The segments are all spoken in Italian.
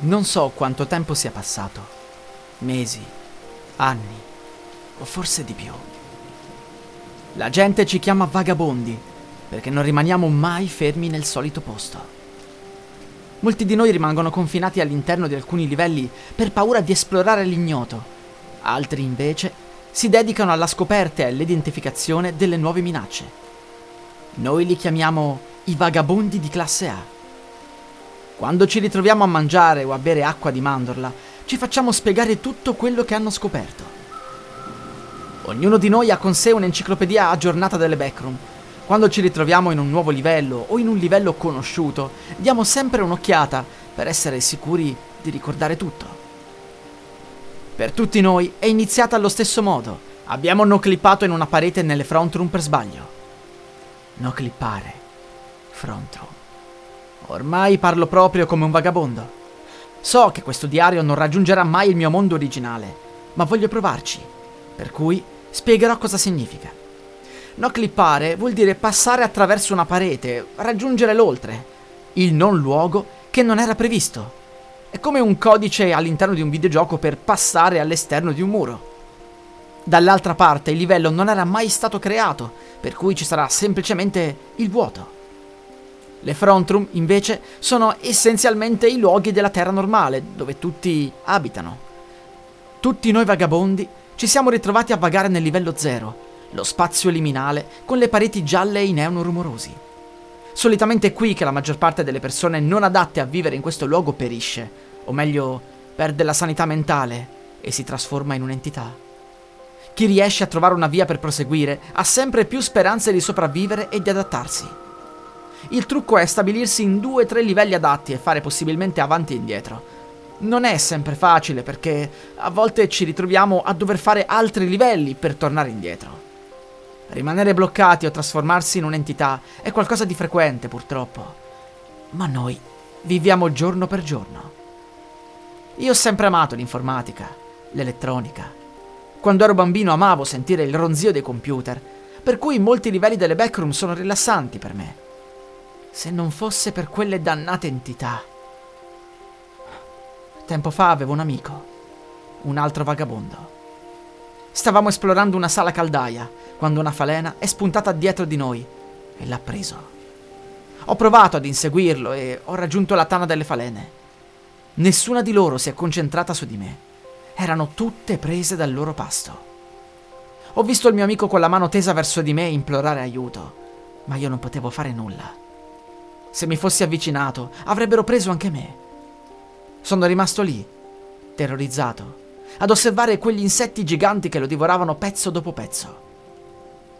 Non so quanto tempo sia passato. Mesi, anni, o forse di più. La gente ci chiama vagabondi perché non rimaniamo mai fermi nel solito posto. Molti di noi rimangono confinati all'interno di alcuni livelli per paura di esplorare l'ignoto. Altri invece si dedicano alla scoperta e all'identificazione delle nuove minacce. Noi li chiamiamo i vagabondi di classe A. Quando ci ritroviamo a mangiare o a bere acqua di mandorla, ci facciamo spiegare tutto quello che hanno scoperto. Ognuno di noi ha con sé un'enciclopedia aggiornata delle backroom. Quando ci ritroviamo in un nuovo livello o in un livello conosciuto, diamo sempre un'occhiata per essere sicuri di ricordare tutto. Per tutti noi è iniziata allo stesso modo. Abbiamo noclippato in una parete nelle front room per sbaglio. Noclippare. Front room. Ormai parlo proprio come un vagabondo. So che questo diario non raggiungerà mai il mio mondo originale, ma voglio provarci. Per cui spiegherò cosa significa. No clippare vuol dire passare attraverso una parete, raggiungere l'oltre, il non luogo che non era previsto. È come un codice all'interno di un videogioco per passare all'esterno di un muro. Dall'altra parte il livello non era mai stato creato, per cui ci sarà semplicemente il vuoto. Le front room, invece, sono essenzialmente i luoghi della terra normale, dove tutti abitano. Tutti noi vagabondi ci siamo ritrovati a vagare nel livello zero, lo spazio liminale con le pareti gialle e i neon rumorosi. Solitamente è qui che la maggior parte delle persone non adatte a vivere in questo luogo perisce, o meglio, perde la sanità mentale e si trasforma in un'entità. Chi riesce a trovare una via per proseguire ha sempre più speranze di sopravvivere e di adattarsi. Il trucco è stabilirsi in due o tre livelli adatti e fare possibilmente avanti e indietro. Non è sempre facile perché a volte ci ritroviamo a dover fare altri livelli per tornare indietro. Rimanere bloccati o trasformarsi in un'entità è qualcosa di frequente purtroppo. Ma noi viviamo giorno per giorno. Io ho sempre amato l'informatica, l'elettronica. Quando ero bambino amavo sentire il ronzio dei computer, per cui molti livelli delle backroom sono rilassanti per me. Se non fosse per quelle dannate entità. Tempo fa avevo un amico, un altro vagabondo. Stavamo esplorando una sala caldaia quando una falena è spuntata dietro di noi e l'ha preso. Ho provato ad inseguirlo e ho raggiunto la tana delle falene. Nessuna di loro si è concentrata su di me. Erano tutte prese dal loro pasto. Ho visto il mio amico con la mano tesa verso di me implorare aiuto, ma io non potevo fare nulla. Se mi fossi avvicinato, avrebbero preso anche me. Sono rimasto lì, terrorizzato, ad osservare quegli insetti giganti che lo divoravano pezzo dopo pezzo.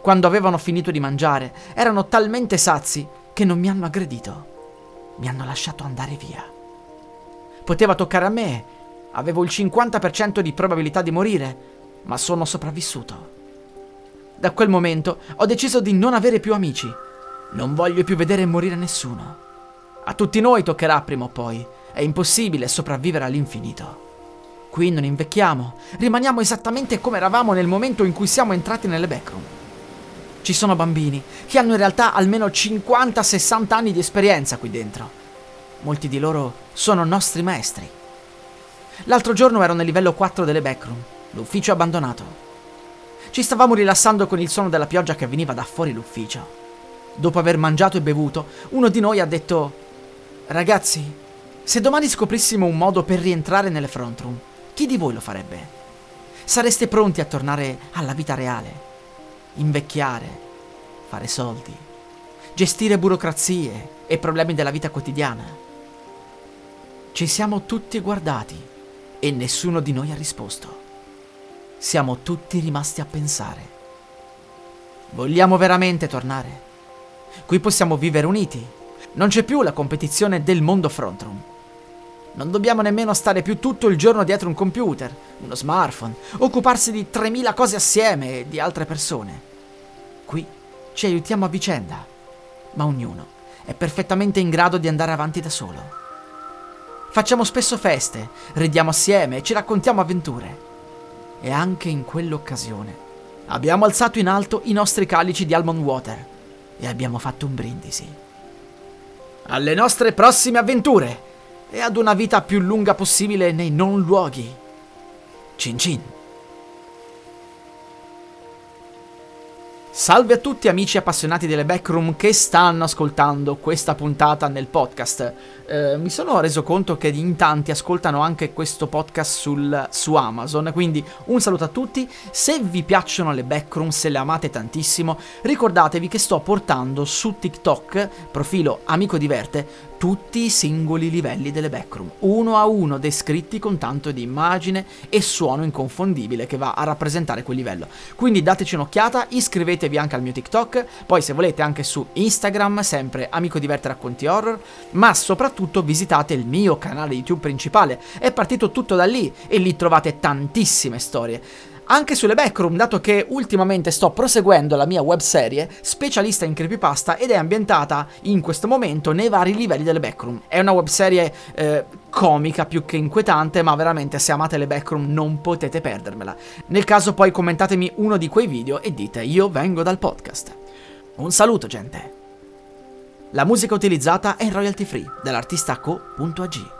Quando avevano finito di mangiare, erano talmente sazi che non mi hanno aggredito. Mi hanno lasciato andare via. Poteva toccare a me, avevo il 50% di probabilità di morire, ma sono sopravvissuto. Da quel momento ho deciso di non avere più amici. Non voglio più vedere morire nessuno. A tutti noi toccherà prima o poi. È impossibile sopravvivere all'infinito. Qui non invecchiamo, rimaniamo esattamente come eravamo nel momento in cui siamo entrati nelle backroom. Ci sono bambini che hanno in realtà almeno 50-60 anni di esperienza qui dentro. Molti di loro sono nostri maestri. L'altro giorno ero nel livello 4 delle backroom, l'ufficio abbandonato. Ci stavamo rilassando con il suono della pioggia che veniva da fuori l'ufficio. Dopo aver mangiato e bevuto, uno di noi ha detto: Ragazzi, se domani scoprissimo un modo per rientrare nelle front room, chi di voi lo farebbe? Sareste pronti a tornare alla vita reale? Invecchiare, fare soldi, gestire burocrazie e problemi della vita quotidiana? Ci siamo tutti guardati e nessuno di noi ha risposto. Siamo tutti rimasti a pensare. Vogliamo veramente tornare? Qui possiamo vivere uniti. Non c'è più la competizione del mondo front room. Non dobbiamo nemmeno stare più tutto il giorno dietro un computer, uno smartphone, occuparsi di 3000 cose assieme e di altre persone. Qui ci aiutiamo a vicenda, ma ognuno è perfettamente in grado di andare avanti da solo. Facciamo spesso feste, ridiamo assieme e ci raccontiamo avventure. E anche in quell'occasione abbiamo alzato in alto i nostri calici di almond water e abbiamo fatto un brindisi. Alle nostre prossime avventure e ad una vita più lunga possibile nei non luoghi. Cin cin. Salve a tutti amici appassionati delle backroom che stanno ascoltando questa puntata nel podcast. Eh, mi sono reso conto che in tanti ascoltano anche questo podcast sul, su Amazon, quindi un saluto a tutti. Se vi piacciono le backroom, se le amate tantissimo, ricordatevi che sto portando su TikTok, profilo Amico Diverte, tutti i singoli livelli delle backroom, uno a uno descritti con tanto di immagine e suono inconfondibile che va a rappresentare quel livello. Quindi dateci un'occhiata, iscrivetevi anche al mio TikTok, poi se volete anche su Instagram, sempre Amico Diverte Racconti Horror, ma soprattutto visitate il mio canale YouTube principale, è partito tutto da lì e lì trovate tantissime storie anche sulle backroom, dato che ultimamente sto proseguendo la mia webserie specialista in creepypasta ed è ambientata in questo momento nei vari livelli delle backroom. È una webserie eh, comica più che inquietante, ma veramente se amate le backroom non potete perdermela. Nel caso poi commentatemi uno di quei video e dite io vengo dal podcast. Un saluto gente! La musica utilizzata è royalty free dell'artista co.ag.